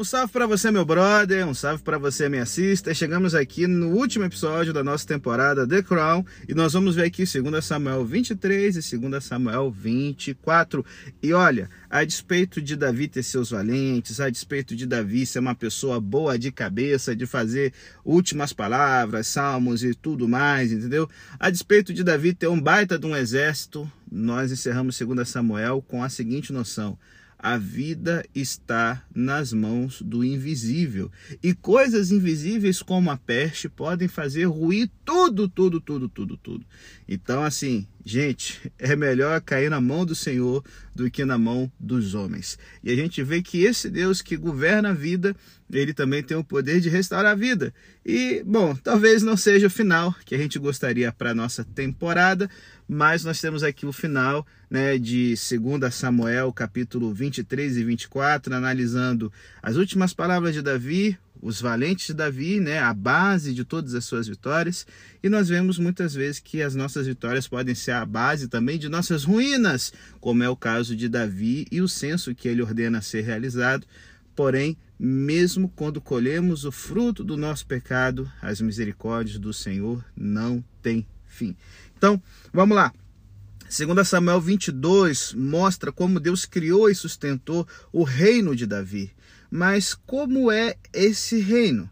Um salve para você, meu brother, um salve para você, minha sister. Chegamos aqui no último episódio da nossa temporada The Crown e nós vamos ver aqui 2 Samuel 23 e 2 Samuel 24. E olha, a despeito de Davi ter seus valentes, a despeito de Davi ser uma pessoa boa de cabeça, de fazer últimas palavras, salmos e tudo mais, entendeu? A despeito de Davi ter um baita de um exército, nós encerramos 2 Samuel com a seguinte noção a vida está nas mãos do invisível. E coisas invisíveis como a peste podem fazer ruir tudo, tudo, tudo, tudo, tudo. Então, assim, gente, é melhor cair na mão do Senhor do que na mão dos homens. E a gente vê que esse Deus que governa a vida, ele também tem o poder de restaurar a vida. E, bom, talvez não seja o final que a gente gostaria para a nossa temporada, mas nós temos aqui o final né, de 2 Samuel, capítulo 23 e 24, analisando as últimas palavras de Davi, os valentes de Davi, né, a base de todas as suas vitórias, e nós vemos muitas vezes que as nossas vitórias podem ser a base também de nossas ruínas, como é o caso de Davi e o censo que ele ordena ser realizado. Porém, mesmo quando colhemos o fruto do nosso pecado, as misericórdias do Senhor não têm fim. Então, vamos lá. 2 Samuel 22 mostra como Deus criou e sustentou o reino de Davi. Mas como é esse reino?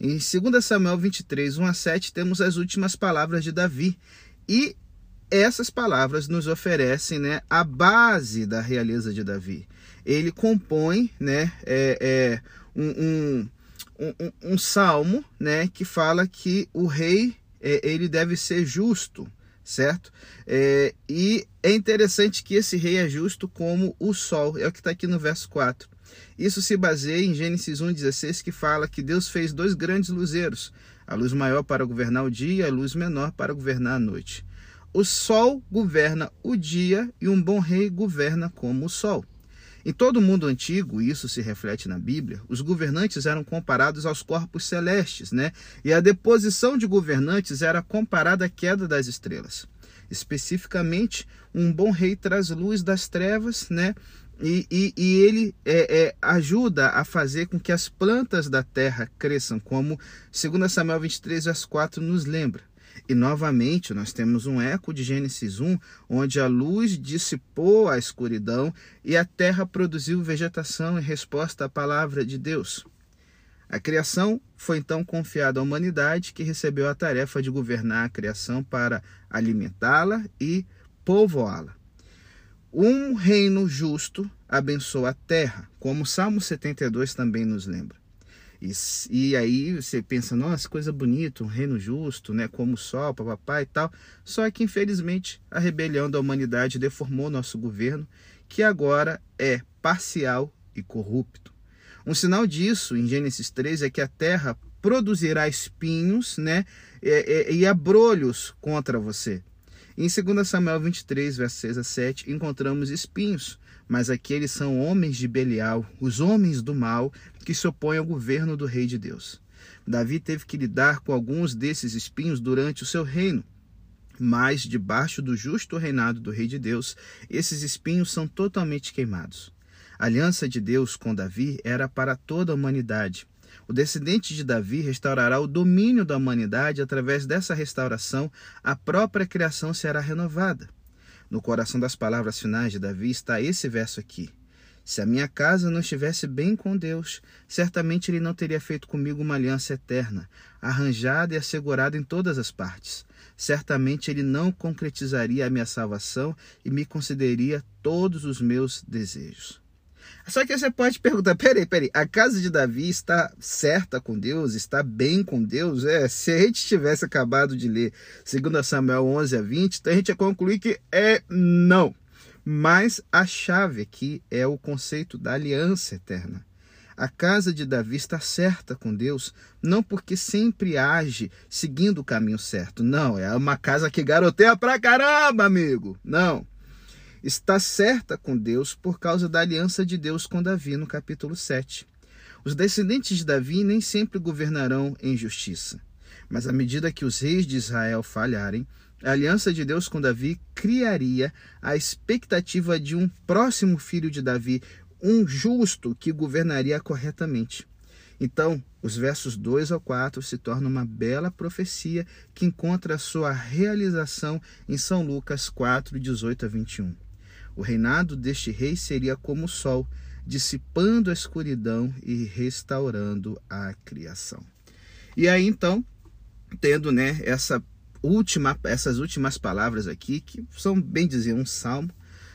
Em 2 Samuel 23, 1 a 7, temos as últimas palavras de Davi. E essas palavras nos oferecem né, a base da realeza de Davi. Ele compõe né, é, é, um, um, um, um, salmo né, que fala que o rei é, ele deve ser justo certo? É, e é interessante que esse rei é justo como o sol, é o que está aqui no verso 4. Isso se baseia em Gênesis 1,16, que fala que Deus fez dois grandes luzeiros, a luz maior para governar o dia e a luz menor para governar a noite. O sol governa o dia e um bom rei governa como o sol. Em todo o mundo antigo, e isso se reflete na Bíblia, os governantes eram comparados aos corpos celestes, né? E a deposição de governantes era comparada à queda das estrelas. Especificamente, um bom rei traz luz das trevas, né? E, e, e ele é, é, ajuda a fazer com que as plantas da terra cresçam, como 2 Samuel 23, verso 4 nos lembra. E novamente nós temos um eco de Gênesis 1, onde a luz dissipou a escuridão e a terra produziu vegetação em resposta à palavra de Deus. A criação foi então confiada à humanidade, que recebeu a tarefa de governar a criação para alimentá-la e povoá-la. Um reino justo abençoa a terra, como o Salmo 72 também nos lembra. E, e aí você pensa, nossa, coisa bonita, um reino justo, né, como o sol, papapá e tal. Só que, infelizmente, a rebelião da humanidade deformou nosso governo, que agora é parcial e corrupto. Um sinal disso, em Gênesis 3, é que a terra produzirá espinhos né, e, e, e abrolhos contra você. Em 2 Samuel 23, versos 6 a 7, encontramos espinhos, mas aqueles são homens de Belial, os homens do mal, que se opõem ao governo do rei de Deus. Davi teve que lidar com alguns desses espinhos durante o seu reino. Mas, debaixo do justo reinado do Rei de Deus, esses espinhos são totalmente queimados. A aliança de Deus com Davi era para toda a humanidade. O descendente de Davi restaurará o domínio da humanidade através dessa restauração, a própria criação será renovada. No coração das palavras finais de Davi está esse verso aqui. Se a minha casa não estivesse bem com Deus, certamente ele não teria feito comigo uma aliança eterna, arranjada e assegurada em todas as partes. Certamente ele não concretizaria a minha salvação e me concederia todos os meus desejos. Só que você pode perguntar: peraí, peraí, a casa de Davi está certa com Deus, está bem com Deus? É, se a gente tivesse acabado de ler 2 Samuel 11 a 20, então a gente ia concluir que é não. Mas a chave aqui é o conceito da aliança eterna. A casa de Davi está certa com Deus, não porque sempre age seguindo o caminho certo. Não, é uma casa que garoteia pra caramba, amigo. Não está certa com Deus por causa da aliança de Deus com Davi, no capítulo 7. Os descendentes de Davi nem sempre governarão em justiça, mas à medida que os reis de Israel falharem, a aliança de Deus com Davi criaria a expectativa de um próximo filho de Davi, um justo que governaria corretamente. Então, os versos 2 ao 4 se tornam uma bela profecia que encontra sua realização em São Lucas 4, 18 a 21. O reinado deste rei seria como o sol, dissipando a escuridão e restaurando a criação. E aí então, tendo né, essa última, essas últimas palavras aqui, que são bem dizer um salmo,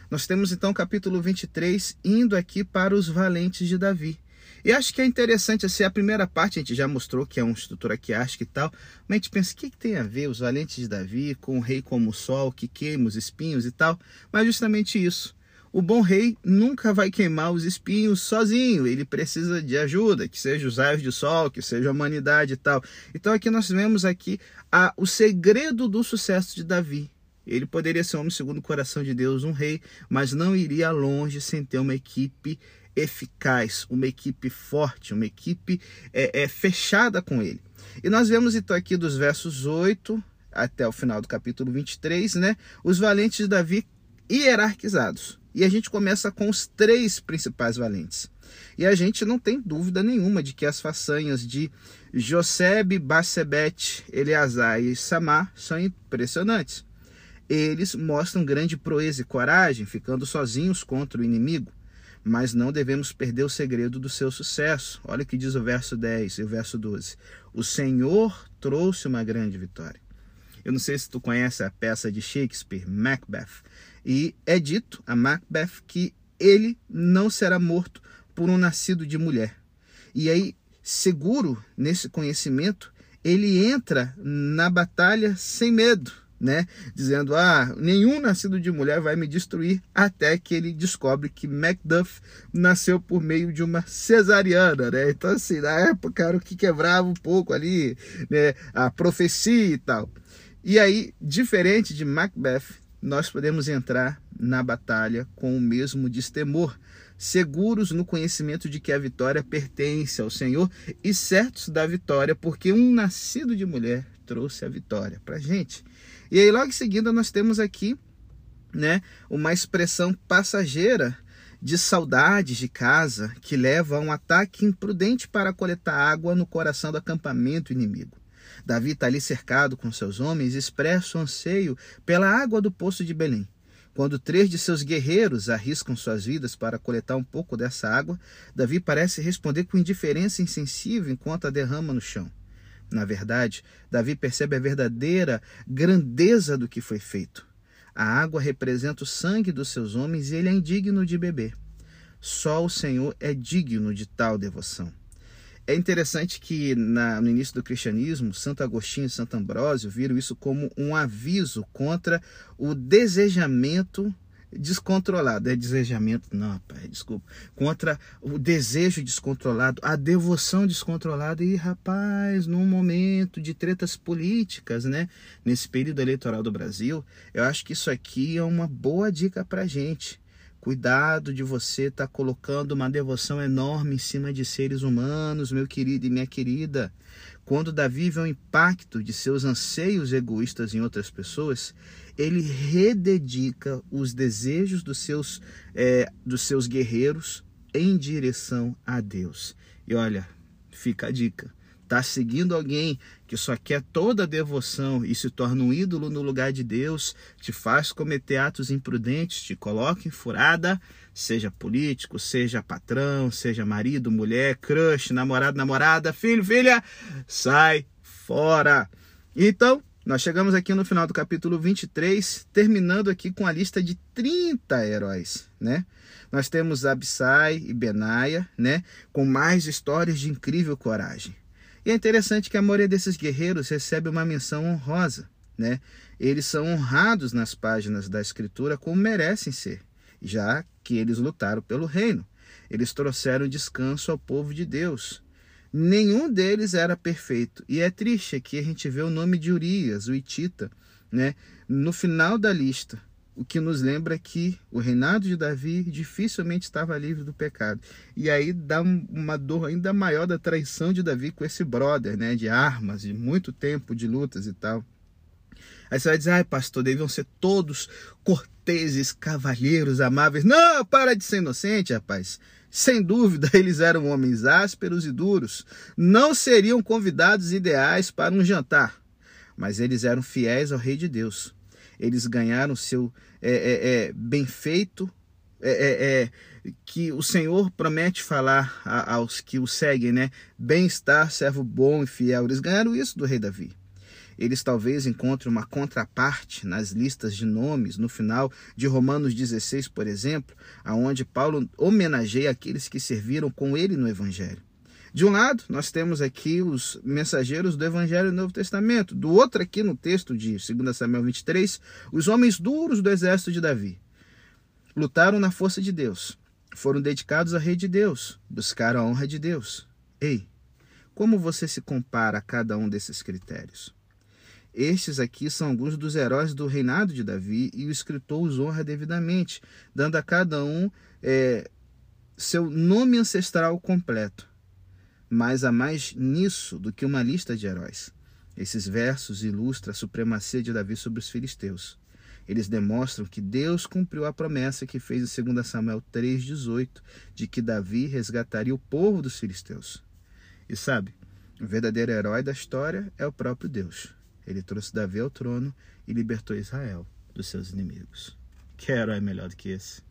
nós temos então o capítulo 23 indo aqui para os valentes de Davi. E acho que é interessante, assim, a primeira parte a gente já mostrou que é uma estrutura arqueástica e tal, mas a gente pensa, o que, que tem a ver os valentes de Davi com o rei como o sol, que queima os espinhos e tal? Mas justamente isso. O bom rei nunca vai queimar os espinhos sozinho, ele precisa de ajuda, que seja os raios de sol, que seja a humanidade e tal. Então aqui nós vemos aqui a, o segredo do sucesso de Davi. Ele poderia ser um homem segundo o coração de Deus, um rei, mas não iria longe sem ter uma equipe eficaz, uma equipe forte, uma equipe é, é, fechada com ele. E nós vemos então aqui dos versos 8 até o final do capítulo 23, né, os valentes de Davi hierarquizados. E a gente começa com os três principais valentes. E a gente não tem dúvida nenhuma de que as façanhas de Josebe, Bassebete, Eleazar e Samar são impressionantes. Eles mostram grande proeza e coragem, ficando sozinhos contra o inimigo mas não devemos perder o segredo do seu sucesso. Olha o que diz o verso 10 e o verso 12. O Senhor trouxe uma grande vitória. Eu não sei se tu conhece a peça de Shakespeare, Macbeth, e é dito a Macbeth que ele não será morto por um nascido de mulher. E aí, seguro nesse conhecimento, ele entra na batalha sem medo né? Dizendo: "Ah, nenhum nascido de mulher vai me destruir", até que ele descobre que Macduff nasceu por meio de uma cesariana, né? Então assim, na época era o que quebrava um pouco ali, né, a profecia e tal. E aí, diferente de Macbeth, nós podemos entrar na batalha com o mesmo destemor, seguros no conhecimento de que a vitória pertence ao Senhor e certos da vitória, porque um nascido de mulher trouxe a vitória para gente. E aí, logo em seguida, nós temos aqui né, uma expressão passageira de saudades de casa que leva a um ataque imprudente para coletar água no coração do acampamento inimigo. Davi está ali cercado com seus homens e expressa o anseio pela água do poço de Belém. Quando três de seus guerreiros arriscam suas vidas para coletar um pouco dessa água, Davi parece responder com indiferença insensível enquanto a derrama no chão. Na verdade, Davi percebe a verdadeira grandeza do que foi feito. A água representa o sangue dos seus homens e ele é indigno de beber. Só o Senhor é digno de tal devoção. É interessante que na, no início do cristianismo, Santo Agostinho e Santo Ambrósio viram isso como um aviso contra o desejamento descontrolado, é desejamento, não, rapaz, desculpa, contra o desejo descontrolado, a devoção descontrolada e, rapaz, num momento de tretas políticas, né, nesse período eleitoral do Brasil, eu acho que isso aqui é uma boa dica pra gente. Cuidado de você estar tá colocando uma devoção enorme em cima de seres humanos, meu querido e minha querida. Quando Davi vê o impacto de seus anseios egoístas em outras pessoas, ele rededica os desejos dos seus, é, dos seus guerreiros em direção a Deus. E olha, fica a dica. Está seguindo alguém que só quer toda a devoção e se torna um ídolo no lugar de Deus, te faz cometer atos imprudentes, te coloca em furada, seja político, seja patrão, seja marido, mulher, crush, namorado, namorada, filho, filha, sai fora. Então, nós chegamos aqui no final do capítulo 23, terminando aqui com a lista de 30 heróis, né? Nós temos Absai e Benaia, né? Com mais histórias de incrível coragem. E é interessante que a maioria desses guerreiros recebe uma menção honrosa, né? Eles são honrados nas páginas da escritura como merecem ser, já que eles lutaram pelo reino. Eles trouxeram descanso ao povo de Deus. Nenhum deles era perfeito. E é triste aqui a gente vê o nome de Urias, o Itita, né, no final da lista. O que nos lembra que o reinado de Davi dificilmente estava livre do pecado. E aí dá uma dor ainda maior da traição de Davi com esse brother, né, de armas, de muito tempo de lutas e tal. Aí você vai dizer, ai pastor, deviam ser todos corteses, cavalheiros, amáveis. Não, para de ser inocente, rapaz. Sem dúvida, eles eram homens ásperos e duros, não seriam convidados ideais para um jantar, mas eles eram fiéis ao Rei de Deus. Eles ganharam seu é, é, é, bem feito, é, é, é, que o Senhor promete falar aos que o seguem, né? Bem-estar, servo bom e fiel. Eles ganharam isso do rei Davi. Eles talvez encontrem uma contraparte nas listas de nomes no final de Romanos 16, por exemplo, aonde Paulo homenageia aqueles que serviram com ele no evangelho. De um lado, nós temos aqui os mensageiros do Evangelho do Novo Testamento. Do outro, aqui no texto de 2 Samuel 23, os homens duros do exército de Davi. Lutaram na força de Deus, foram dedicados à rei de Deus, buscaram a honra de Deus. Ei, como você se compara a cada um desses critérios? Estes aqui são alguns dos heróis do reinado de Davi e o escritor os honra devidamente, dando a cada um é, seu nome ancestral completo. Mas há mais nisso do que uma lista de heróis. Esses versos ilustram a supremacia de Davi sobre os filisteus. Eles demonstram que Deus cumpriu a promessa que fez em 2 Samuel 3,18 de que Davi resgataria o povo dos filisteus. E sabe, o verdadeiro herói da história é o próprio Deus. Ele trouxe Davi ao trono e libertou Israel dos seus inimigos. Que herói melhor do que esse?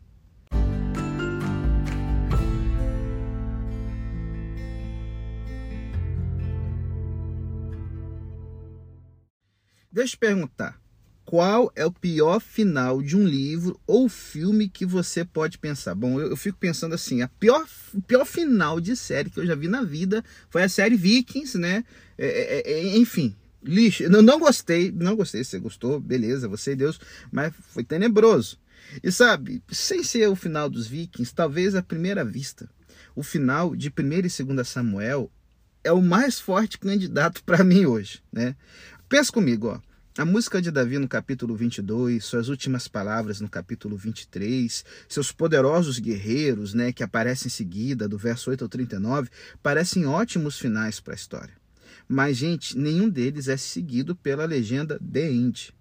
Deixa eu perguntar. Qual é o pior final de um livro ou filme que você pode pensar? Bom, eu, eu fico pensando assim, a pior, pior final de série que eu já vi na vida foi a série Vikings, né? É, é, é, enfim, lixo. Não, não gostei, não gostei. Você gostou, beleza, você e Deus, mas foi tenebroso. E sabe, sem ser o final dos Vikings, talvez à primeira vista, o final de 1 e 2 Samuel é o mais forte candidato para mim hoje, né? Pensa comigo, ó. A música de Davi no capítulo 22, suas últimas palavras no capítulo 23, seus poderosos guerreiros, né, que aparecem em seguida, do verso 8 ao 39, parecem ótimos finais para a história. Mas, gente, nenhum deles é seguido pela legenda The End.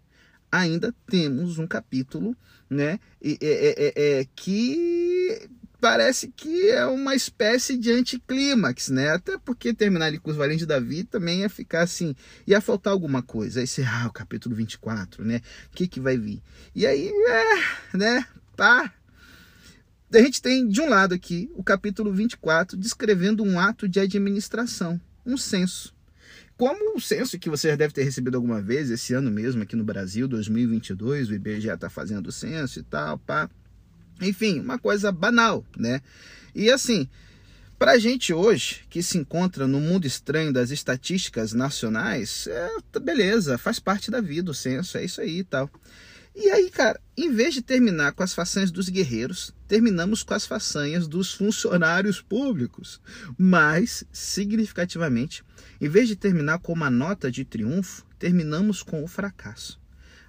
Ainda temos um capítulo né, é, é, é, que parece que é uma espécie de anticlímax, né? Até porque terminar ali com os valentes de Davi também ia ficar assim, ia faltar alguma coisa. Aí você, ah, o capítulo 24, né? O que que vai vir? E aí, é, né? Pá. A gente tem, de um lado aqui, o capítulo 24, descrevendo um ato de administração, um censo. Como o censo que você já deve ter recebido alguma vez, esse ano mesmo aqui no Brasil, 2022, o IBGE está fazendo o censo e tal, pá. Enfim, uma coisa banal, né? E assim, para a gente hoje, que se encontra no mundo estranho das estatísticas nacionais, é, tá, beleza, faz parte da vida o censo, é isso aí e tal. E aí, cara, em vez de terminar com as façanhas dos guerreiros, terminamos com as façanhas dos funcionários públicos. Mas, significativamente, em vez de terminar com uma nota de triunfo, terminamos com o fracasso.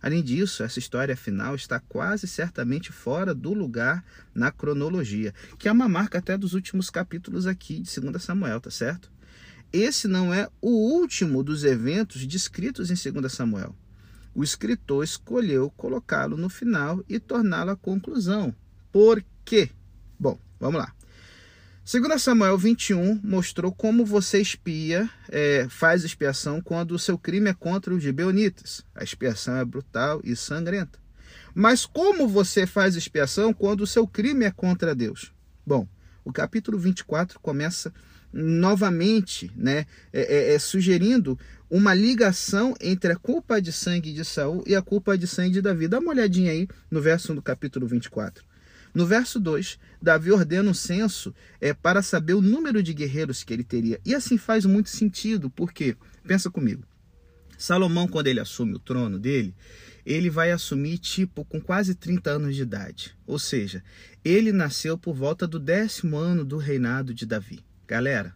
Além disso, essa história final está quase certamente fora do lugar na cronologia, que é uma marca até dos últimos capítulos aqui de 2 Samuel, tá certo? Esse não é o último dos eventos descritos em 2 Samuel. O escritor escolheu colocá-lo no final e torná-lo a conclusão. Por quê? Bom, vamos lá. Segundo Samuel 21, mostrou como você espia, é, faz expiação quando o seu crime é contra os gibeonitas. A expiação é brutal e sangrenta. Mas como você faz expiação quando o seu crime é contra Deus? Bom, o capítulo 24 começa novamente, né, é, é, é, sugerindo uma ligação entre a culpa de sangue de Saul e a culpa de sangue de Davi. Dá uma olhadinha aí no verso 1 do capítulo 24. No verso 2, Davi ordena um censo é, para saber o número de guerreiros que ele teria. E assim faz muito sentido, porque, pensa comigo, Salomão, quando ele assume o trono dele, ele vai assumir tipo com quase 30 anos de idade. Ou seja, ele nasceu por volta do décimo ano do reinado de Davi. Galera,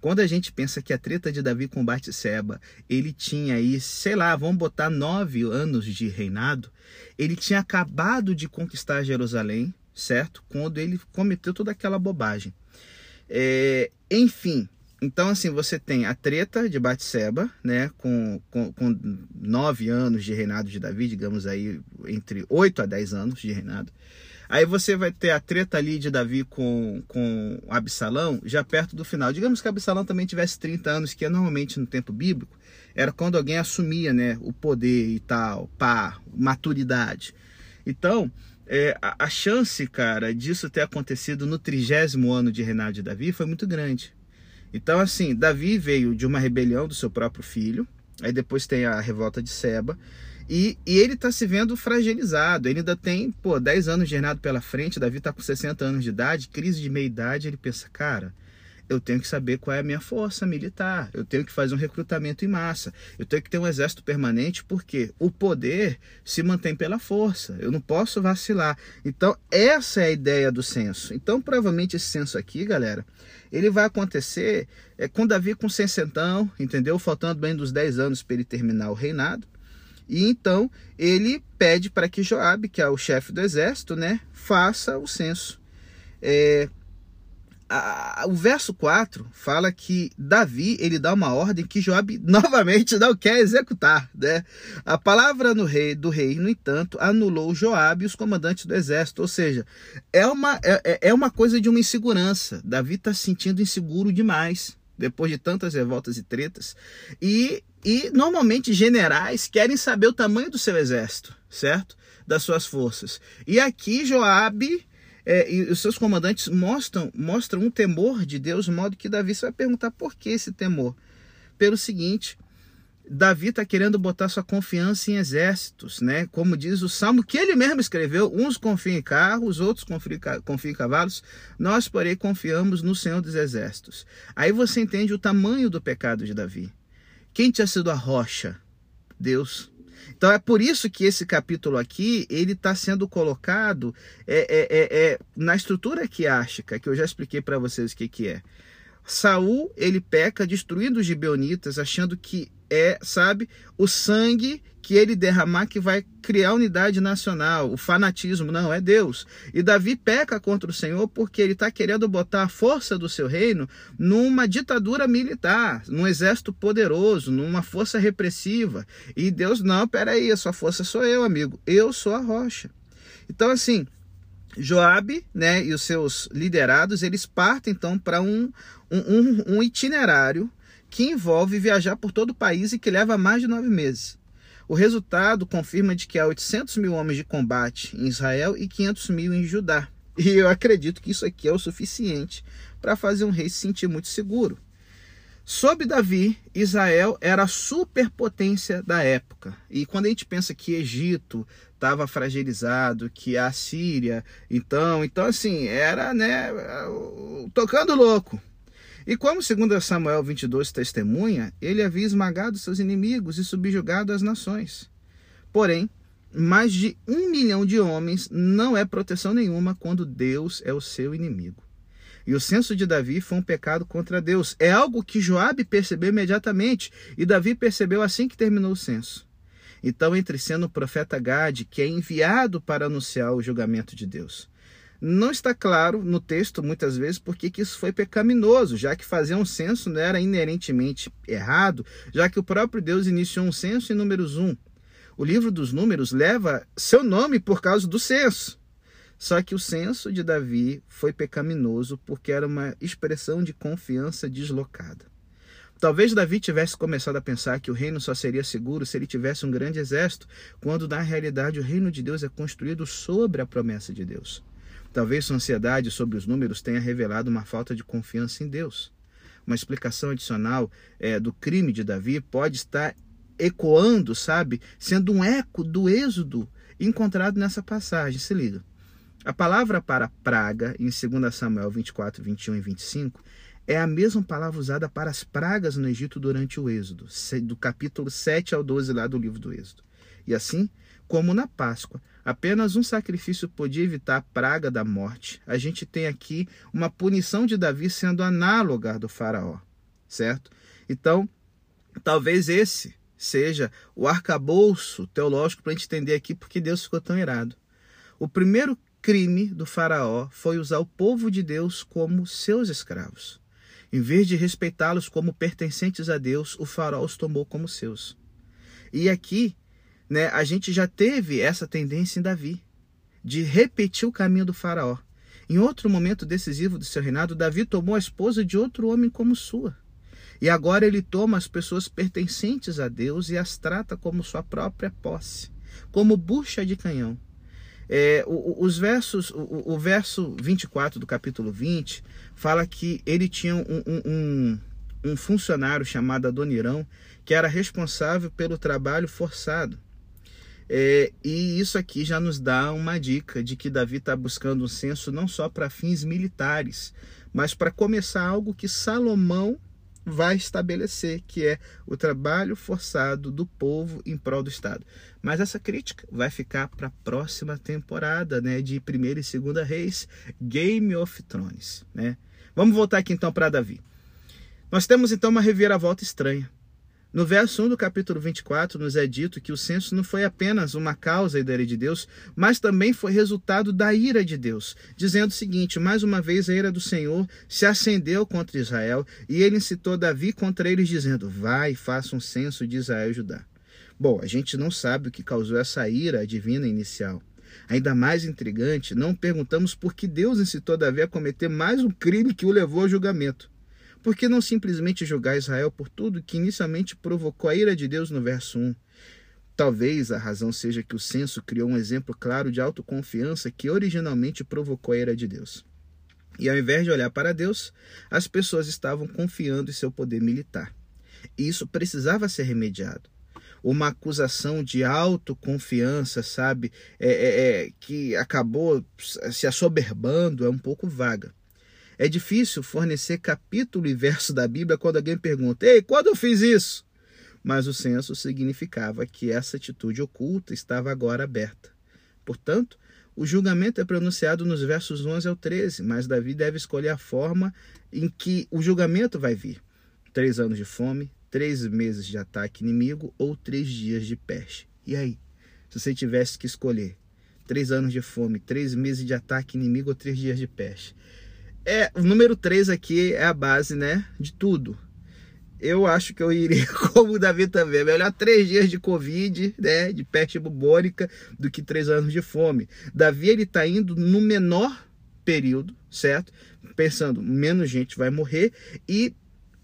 quando a gente pensa que a treta de Davi com Batseba, ele tinha aí, sei lá, vamos botar nove anos de reinado, ele tinha acabado de conquistar Jerusalém, certo? Quando ele cometeu toda aquela bobagem. É, enfim, então assim, você tem a treta de Batseba, né, com, com, com nove anos de reinado de Davi, digamos aí, entre oito a dez anos de reinado. Aí você vai ter a treta ali de Davi com, com Absalão já perto do final. Digamos que Absalão também tivesse 30 anos, que é normalmente no tempo bíblico, era quando alguém assumia né, o poder e tal, pá, maturidade. Então, é, a, a, chance, cara, disso ter acontecido no trigésimo ano de reinado de Davi foi muito grande. Então, assim, Davi veio de uma rebelião do seu próprio filho, aí depois tem a revolta de Seba, e, e ele está se vendo fragilizado. Ele ainda tem, pô, 10 anos de reinado pela frente, Davi está com 60 anos de idade, crise de meia-idade, ele pensa, cara, eu tenho que saber qual é a minha força militar, eu tenho que fazer um recrutamento em massa, eu tenho que ter um exército permanente, porque o poder se mantém pela força, eu não posso vacilar. Então, essa é a ideia do censo. Então, provavelmente esse censo aqui, galera, ele vai acontecer é, com Davi com sessentão, entendeu? Faltando bem dos 10 anos para ele terminar o reinado. E então ele pede para que Joabe, que é o chefe do exército, né, faça o censo. É, a, o verso 4 fala que Davi ele dá uma ordem que Joabe novamente não quer executar. Né? A palavra no rei, do rei, no entanto, anulou Joabe e os comandantes do exército. Ou seja, é uma, é, é, é uma coisa de uma insegurança. Davi está se sentindo inseguro demais depois de tantas revoltas e tretas. E, e normalmente generais querem saber o tamanho do seu exército, certo? Das suas forças. E aqui Joabe é, e os seus comandantes mostram, mostram um temor de Deus, de modo que Davi vai perguntar por que esse temor. Pelo seguinte, Davi está querendo botar sua confiança em exércitos, né? Como diz o salmo que ele mesmo escreveu: uns confiam em carros, outros confiam em cavalos, nós, porém, confiamos no Senhor dos Exércitos. Aí você entende o tamanho do pecado de Davi. Quem tinha sido a rocha? Deus. Então é por isso que esse capítulo aqui ele está sendo colocado é, é, é, é, na estrutura quiástica, que eu já expliquei para vocês o que, que é. Saul ele peca destruindo os gibeonitas, achando que é, sabe, o sangue que ele derramar que vai criar unidade nacional, o fanatismo, não, é Deus. E Davi peca contra o Senhor porque ele está querendo botar a força do seu reino numa ditadura militar, num exército poderoso, numa força repressiva. E Deus, não, peraí, a sua força sou eu, amigo, eu sou a rocha. Então, assim, Joabe né, e os seus liderados, eles partem então para um, um, um itinerário que envolve viajar por todo o país e que leva mais de nove meses. O resultado confirma de que há 800 mil homens de combate em Israel e 500 mil em Judá. E eu acredito que isso aqui é o suficiente para fazer um rei se sentir muito seguro. Sob Davi, Israel era a superpotência da época. E quando a gente pensa que Egito estava fragilizado, que a Síria, então, então assim, era, né, tocando louco. E como segundo Samuel 22 testemunha, ele havia esmagado seus inimigos e subjugado as nações. Porém, mais de um milhão de homens não é proteção nenhuma quando Deus é o seu inimigo. E o censo de Davi foi um pecado contra Deus. É algo que Joabe percebeu imediatamente e Davi percebeu assim que terminou o censo. Então, entre sendo o profeta Gade, que é enviado para anunciar o julgamento de Deus, não está claro no texto, muitas vezes, porque que isso foi pecaminoso, já que fazer um censo não era inerentemente errado, já que o próprio Deus iniciou um censo em números 1. O livro dos números leva seu nome por causa do censo. Só que o censo de Davi foi pecaminoso porque era uma expressão de confiança deslocada. Talvez Davi tivesse começado a pensar que o reino só seria seguro se ele tivesse um grande exército, quando na realidade o reino de Deus é construído sobre a promessa de Deus. Talvez sua ansiedade sobre os números tenha revelado uma falta de confiança em Deus. Uma explicação adicional é, do crime de Davi pode estar ecoando, sabe, sendo um eco do êxodo encontrado nessa passagem. Se liga. A palavra para praga, em 2 Samuel 24, 21 e 25, é a mesma palavra usada para as pragas no Egito durante o Êxodo, do capítulo 7 ao 12 lá do livro do Êxodo. E assim, como na Páscoa, apenas um sacrifício podia evitar a praga da morte, a gente tem aqui uma punição de Davi sendo análoga do faraó, certo? Então, talvez esse seja o arcabouço teológico para a gente entender aqui porque Deus ficou tão irado. O primeiro crime do faraó foi usar o povo de Deus como seus escravos. Em vez de respeitá-los como pertencentes a Deus, o faraó os tomou como seus. E aqui né, a gente já teve essa tendência em Davi, de repetir o caminho do Faraó. Em outro momento decisivo do seu reinado, Davi tomou a esposa de outro homem como sua. E agora ele toma as pessoas pertencentes a Deus e as trata como sua própria posse, como bucha de canhão. É, os versos, o, o, verso 24 do capítulo 20 fala que ele tinha um, um, um funcionário chamado Adonirão que era responsável pelo trabalho forçado. É, e isso aqui já nos dá uma dica de que Davi está buscando um censo não só para fins militares, mas para começar algo que Salomão vai estabelecer, que é o trabalho forçado do povo em prol do Estado. Mas essa crítica vai ficar para a próxima temporada né, de Primeira e Segunda Reis, Game of Thrones. Né? Vamos voltar aqui então para Davi. Nós temos então uma reviravolta estranha. No verso 1 do capítulo 24, nos é dito que o censo não foi apenas uma causa da ira de Deus, mas também foi resultado da ira de Deus, dizendo o seguinte: mais uma vez a ira do Senhor se acendeu contra Israel, e ele incitou Davi contra eles, dizendo: Vai faça um censo de Israel e Judá. Bom, a gente não sabe o que causou essa ira divina inicial. Ainda mais intrigante, não perguntamos por que Deus incitou Davi a cometer mais um crime que o levou ao julgamento. Por que não simplesmente julgar Israel por tudo que inicialmente provocou a ira de Deus no verso 1? Talvez a razão seja que o censo criou um exemplo claro de autoconfiança que originalmente provocou a ira de Deus. E ao invés de olhar para Deus, as pessoas estavam confiando em seu poder militar. E isso precisava ser remediado. Uma acusação de autoconfiança, sabe, é, é, é, que acabou se assoberbando, é um pouco vaga. É difícil fornecer capítulo e verso da Bíblia quando alguém pergunta: Ei, quando eu fiz isso? Mas o censo significava que essa atitude oculta estava agora aberta. Portanto, o julgamento é pronunciado nos versos 11 ao 13, mas Davi deve escolher a forma em que o julgamento vai vir: três anos de fome, três meses de ataque inimigo ou três dias de peste. E aí, se você tivesse que escolher três anos de fome, três meses de ataque inimigo ou três dias de peste? É, o número 3 aqui é a base, né, de tudo. Eu acho que eu iria como o Davi também. É melhor três dias de Covid, né, de peste bubônica, do que três anos de fome. Davi, ele tá indo no menor período, certo? Pensando, menos gente vai morrer. E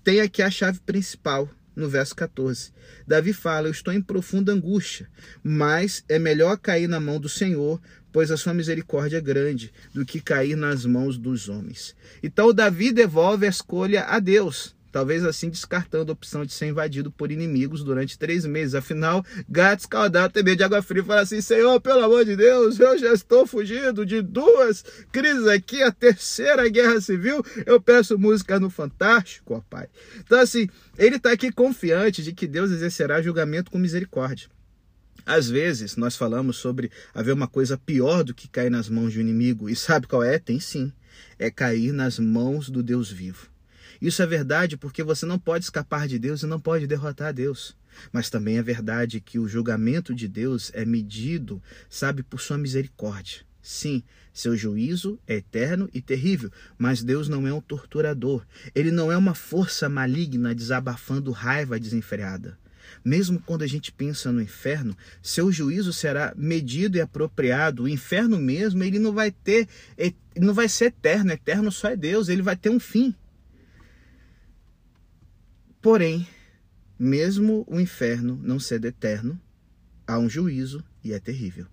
tem aqui a chave principal, no verso 14. Davi fala: Eu estou em profunda angústia, mas é melhor cair na mão do Senhor, pois a sua misericórdia é grande, do que cair nas mãos dos homens. Então Davi devolve a escolha a Deus talvez assim descartando a opção de ser invadido por inimigos durante três meses. Afinal, gato escaldado tem medo de água fria e fala assim: Senhor, pelo amor de Deus, eu já estou fugindo de duas crises aqui, a terceira guerra civil. Eu peço música no Fantástico, ó Pai. Então, assim, ele está aqui confiante de que Deus exercerá julgamento com misericórdia. Às vezes nós falamos sobre haver uma coisa pior do que cair nas mãos de um inimigo. E sabe qual é? Tem sim. É cair nas mãos do Deus vivo. Isso é verdade porque você não pode escapar de Deus e não pode derrotar Deus. Mas também é verdade que o julgamento de Deus é medido, sabe, por sua misericórdia. Sim, seu juízo é eterno e terrível, mas Deus não é um torturador. Ele não é uma força maligna desabafando raiva desenfreada. Mesmo quando a gente pensa no inferno, seu juízo será medido e apropriado. O inferno mesmo, ele não vai ter, não vai ser eterno, eterno só é Deus, ele vai ter um fim. Porém, mesmo o inferno não sendo eterno, há um juízo e é terrível.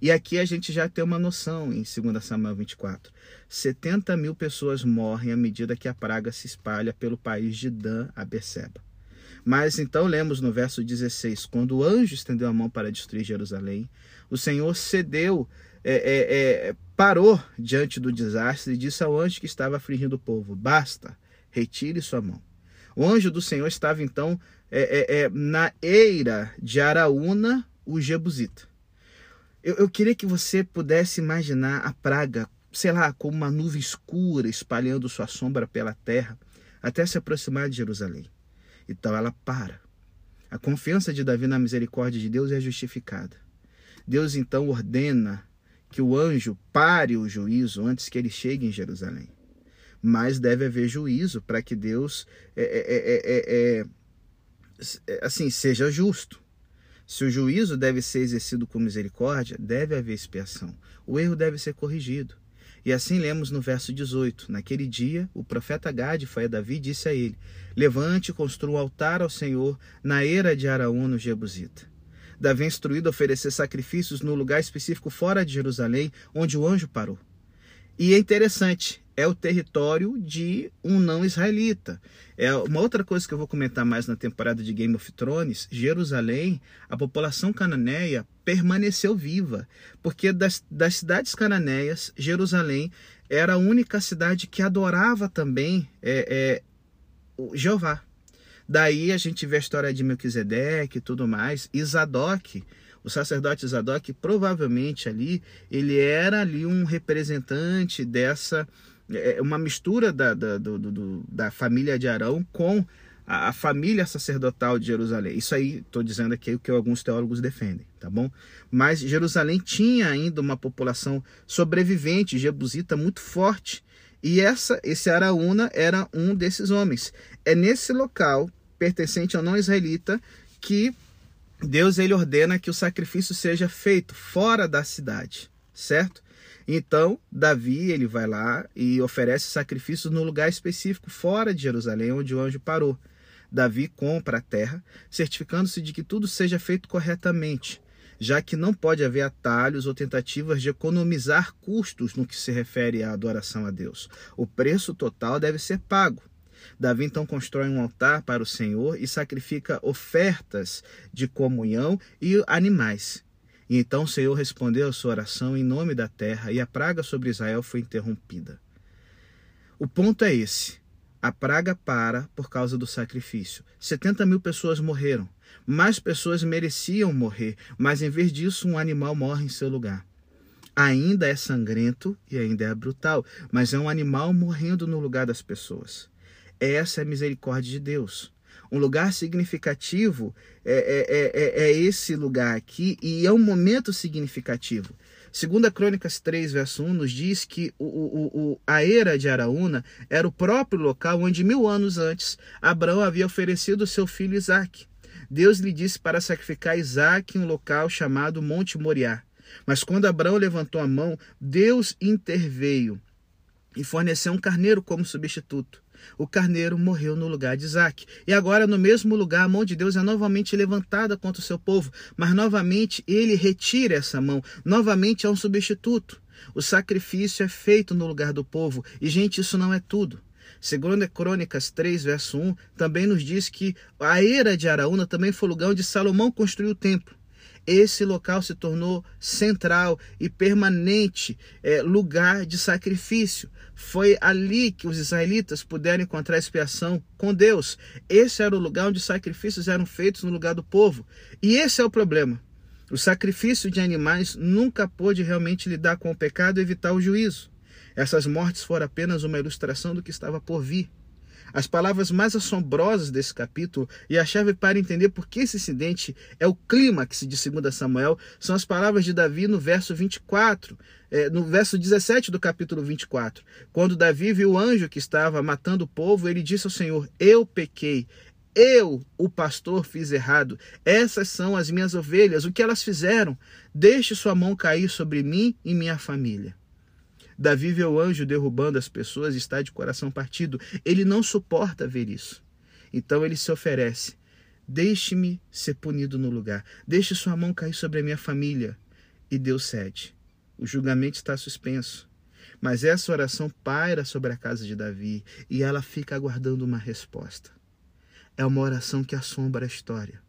E aqui a gente já tem uma noção em 2 Samuel 24. 70 mil pessoas morrem à medida que a praga se espalha pelo país de Dan a Beceba. Mas então lemos no verso 16: quando o anjo estendeu a mão para destruir Jerusalém, o Senhor cedeu, é, é, é, parou diante do desastre e disse ao anjo que estava afligindo o povo: Basta, retire sua mão. O anjo do Senhor estava então é, é, é, na eira de Araúna, o Jebusita. Eu, eu queria que você pudesse imaginar a praga, sei lá, como uma nuvem escura espalhando sua sombra pela terra até se aproximar de Jerusalém. Então ela para. A confiança de Davi na misericórdia de Deus é justificada. Deus então ordena que o anjo pare o juízo antes que ele chegue em Jerusalém mas deve haver juízo para que Deus é é é, é, é, é, assim seja justo. Se o juízo deve ser exercido com misericórdia, deve haver expiação. O erro deve ser corrigido. E assim lemos no verso 18: Naquele dia, o profeta Gade foi a Davi e disse a ele: Levante e construa um altar ao Senhor na era de Araúna, no Jebusita. Davi é instruído a oferecer sacrifícios no lugar específico fora de Jerusalém, onde o anjo parou. E é interessante, é o território de um não israelita. É uma outra coisa que eu vou comentar mais na temporada de Game of Thrones, Jerusalém, a população cananeia permaneceu viva, porque das, das cidades cananeias, Jerusalém era a única cidade que adorava também é, é, Jeová. Daí a gente vê a história de Melquisedeque e tudo mais, Zadok, o sacerdote Zadok, provavelmente ali, ele era ali um representante dessa é, é uma mistura da, da, do, do, da família de Arão com a, a, família sacerdotal de Jerusalém. Isso aí estou dizendo aqui o que alguns teólogos defendem, tá bom? Mas Jerusalém tinha ainda uma população sobrevivente, jebusita, muito forte. E essa, esse Araúna era um desses homens. É nesse local, pertencente ao não israelita, que Deus ele ordena que o sacrifício seja feito fora da cidade, certo? Então, Davi, ele vai lá e oferece sacrifícios no lugar específico, fora de Jerusalém, onde o anjo parou. Davi compra a terra, certificando-se de que tudo seja feito corretamente, já que não pode haver atalhos ou tentativas de economizar custos no que se refere à adoração a Deus. O preço total deve ser pago. Davi então constrói um altar para o Senhor e sacrifica ofertas de comunhão e animais. E então o Senhor respondeu a sua oração em nome da terra, e a praga sobre Israel foi interrompida. O ponto é esse. A praga para por causa do sacrifício. 70 mil pessoas morreram. Mais pessoas mereciam morrer, mas em vez disso, um animal morre em seu lugar. Ainda é sangrento e ainda é brutal, mas é um animal morrendo no lugar das pessoas. Essa é a misericórdia de Deus. Um lugar significativo é, é, é, é, esse lugar aqui e é um momento significativo. Segunda Crônicas 3, verso 1, nos diz que o, o, o, a era de Araúna era o próprio local onde mil anos antes Abraão havia oferecido seu filho Isaac. Deus lhe disse para sacrificar Isaac em um local chamado Monte Moriá. Mas quando Abraão levantou a mão, Deus interveio e forneceu um carneiro como substituto o carneiro morreu no lugar de Isaac. E agora, no mesmo lugar, a mão de Deus é novamente levantada contra o seu povo, mas novamente ele retira essa mão, novamente é um substituto. O sacrifício é feito no lugar do povo, e gente, isso não é tudo. Segundo Crônicas 3, verso 1, também nos diz que a era de Araúna também foi o lugar onde Salomão construiu o templo. Esse local se tornou central e permanente é, lugar de sacrifício. Foi ali que os israelitas puderam encontrar expiação com Deus. Esse era o lugar onde os sacrifícios eram feitos no lugar do povo. E esse é o problema. O sacrifício de animais nunca pôde realmente lidar com o pecado e evitar o juízo. Essas mortes foram apenas uma ilustração do que estava por vir. As palavras mais assombrosas desse capítulo e a chave para entender por que esse incidente é o clímax de 2 Samuel são as palavras de Davi no verso 24, é, no verso 17 do capítulo 24. Quando Davi viu o anjo que estava matando o povo, ele disse ao Senhor: Eu pequei, eu, o pastor, fiz errado. Essas são as minhas ovelhas. O que elas fizeram? Deixe sua mão cair sobre mim e minha família. Davi vê o anjo derrubando as pessoas e está de coração partido. Ele não suporta ver isso. Então ele se oferece. Deixe-me ser punido no lugar. Deixe sua mão cair sobre a minha família. E Deus cede. O julgamento está suspenso. Mas essa oração paira sobre a casa de Davi e ela fica aguardando uma resposta. É uma oração que assombra a história.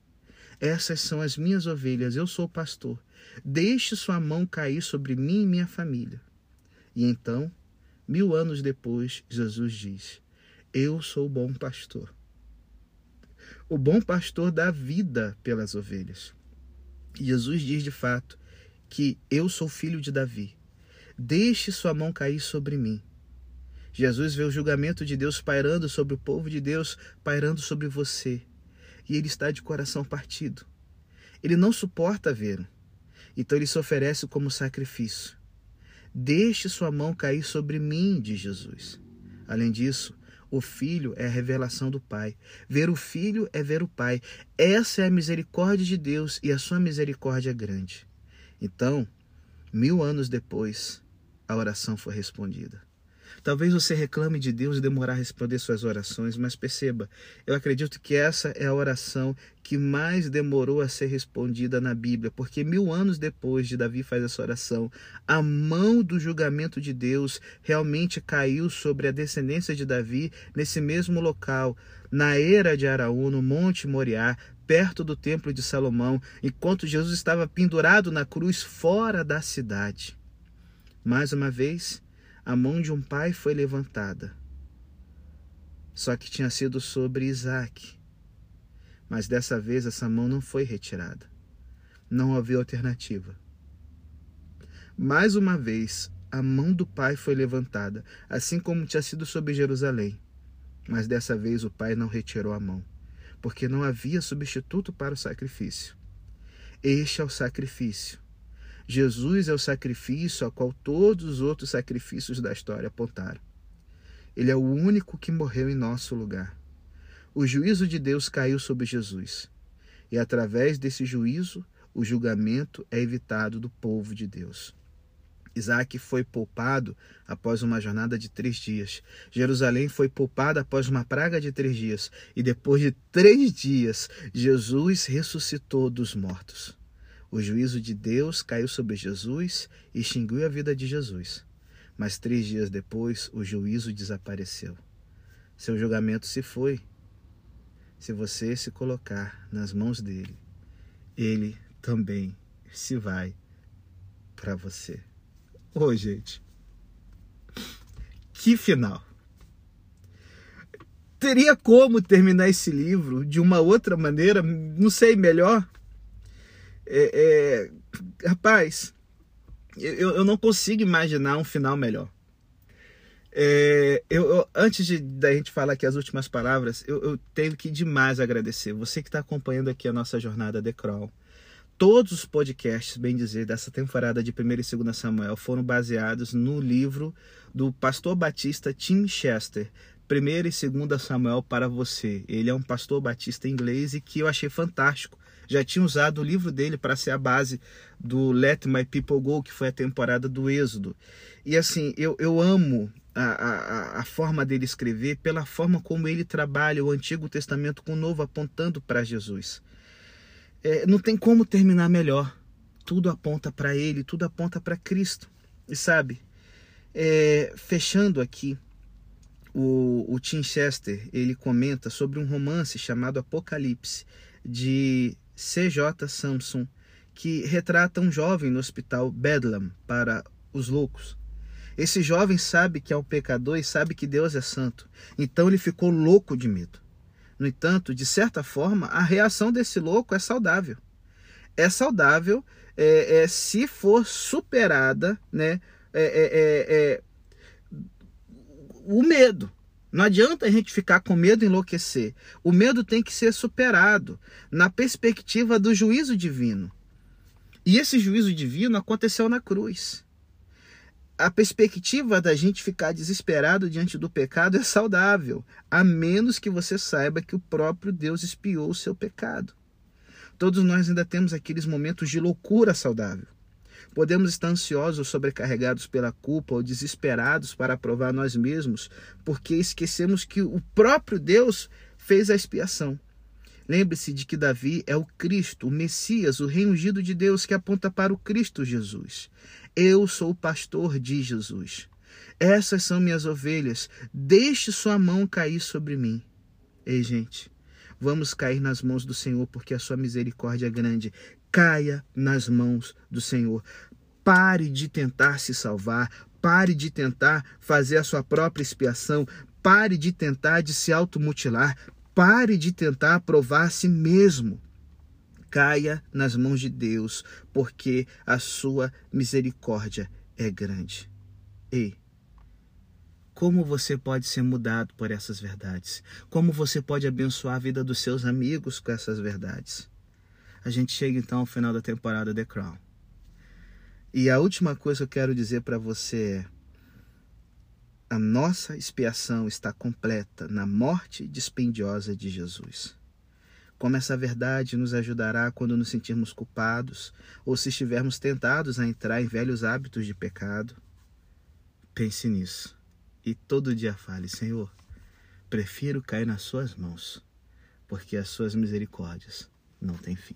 Essas são as minhas ovelhas, eu sou o pastor. Deixe sua mão cair sobre mim e minha família. E então, mil anos depois, Jesus diz: Eu sou o bom pastor. O bom pastor dá vida pelas ovelhas. Jesus diz de fato que eu sou filho de Davi. Deixe sua mão cair sobre mim. Jesus vê o julgamento de Deus pairando sobre o povo de Deus, pairando sobre você. E ele está de coração partido. Ele não suporta ver. Então ele se oferece como sacrifício. Deixe sua mão cair sobre mim, diz Jesus. Além disso, O filho é a revelação do Pai. Ver o filho é ver o Pai. Essa é a misericórdia de Deus e a sua misericórdia é grande. Então, mil anos depois, a oração foi respondida. Talvez você reclame de Deus demorar a responder suas orações, mas perceba, eu acredito que essa é a oração que mais demorou a ser respondida na Bíblia, porque mil anos depois de Davi fazer essa oração, a mão do julgamento de Deus realmente caiu sobre a descendência de Davi nesse mesmo local, na era de Araú, no Monte Moriá, perto do Templo de Salomão, enquanto Jesus estava pendurado na cruz fora da cidade. Mais uma vez, a mão de um pai foi levantada. Só que tinha sido sobre Isaac. Mas dessa vez essa mão não foi retirada. Não havia alternativa. Mais uma vez, a mão do pai foi levantada, assim como tinha sido sobre Jerusalém. Mas dessa vez o pai não retirou a mão, porque não havia substituto para o sacrifício. Este é o sacrifício Jesus é o sacrifício a qual todos os outros sacrifícios da história apontaram. Ele é o único que morreu em nosso lugar. O juízo de Deus caiu sobre Jesus. E através desse juízo, o julgamento é evitado do povo de Deus. Isaac foi poupado após uma jornada de três dias. Jerusalém foi poupada após uma praga de três dias. E depois de três dias, Jesus ressuscitou dos mortos. O juízo de Deus caiu sobre Jesus e extinguiu a vida de Jesus. Mas três dias depois, o juízo desapareceu. Seu julgamento se foi. Se você se colocar nas mãos dele, ele também se vai para você. Ô, gente. Que final! Teria como terminar esse livro de uma outra maneira, não sei, melhor? É, é, rapaz, eu, eu não consigo imaginar um final melhor. É, eu, eu, antes de da gente falar aqui as últimas palavras, eu, eu tenho que demais agradecer você que está acompanhando aqui a nossa jornada The Crawl. Todos os podcasts, bem dizer, dessa temporada de 1 e 2 Samuel foram baseados no livro do pastor batista Tim Chester, 1 e 2 Samuel para você. Ele é um pastor batista inglês e que eu achei fantástico já tinha usado o livro dele para ser a base do Let My People Go, que foi a temporada do Êxodo. E assim, eu, eu amo a, a, a forma dele escrever, pela forma como ele trabalha o Antigo Testamento com o Novo, apontando para Jesus. É, não tem como terminar melhor. Tudo aponta para ele, tudo aponta para Cristo. E sabe, é, fechando aqui, o, o Tim Chester ele comenta sobre um romance chamado Apocalipse de C.J. Samson, que retrata um jovem no hospital Bedlam para os loucos. Esse jovem sabe que é um pecador e sabe que Deus é santo, então ele ficou louco de medo. No entanto, de certa forma, a reação desse louco é saudável. É saudável é, é se for superada né, é, é, é, é o medo. Não adianta a gente ficar com medo e enlouquecer. O medo tem que ser superado na perspectiva do juízo divino. E esse juízo divino aconteceu na cruz. A perspectiva da gente ficar desesperado diante do pecado é saudável, a menos que você saiba que o próprio Deus espiou o seu pecado. Todos nós ainda temos aqueles momentos de loucura saudável. Podemos estar ansiosos sobrecarregados pela culpa ou desesperados para provar nós mesmos, porque esquecemos que o próprio Deus fez a expiação. Lembre-se de que Davi é o Cristo, o Messias, o rei ungido de Deus que aponta para o Cristo Jesus. Eu sou o pastor de Jesus. Essas são minhas ovelhas. Deixe sua mão cair sobre mim. Ei, gente, vamos cair nas mãos do Senhor, porque a sua misericórdia é grande caia nas mãos do Senhor. Pare de tentar se salvar, pare de tentar fazer a sua própria expiação, pare de tentar de se automutilar, pare de tentar provar a si mesmo. Caia nas mãos de Deus, porque a sua misericórdia é grande. Ei, como você pode ser mudado por essas verdades? Como você pode abençoar a vida dos seus amigos com essas verdades? A gente chega então ao final da temporada The Crown. E a última coisa que eu quero dizer para você é: a nossa expiação está completa na morte dispendiosa de Jesus. Como essa verdade nos ajudará quando nos sentirmos culpados ou se estivermos tentados a entrar em velhos hábitos de pecado? Pense nisso e todo dia fale: Senhor, prefiro cair nas Suas mãos, porque as Suas misericórdias não têm fim.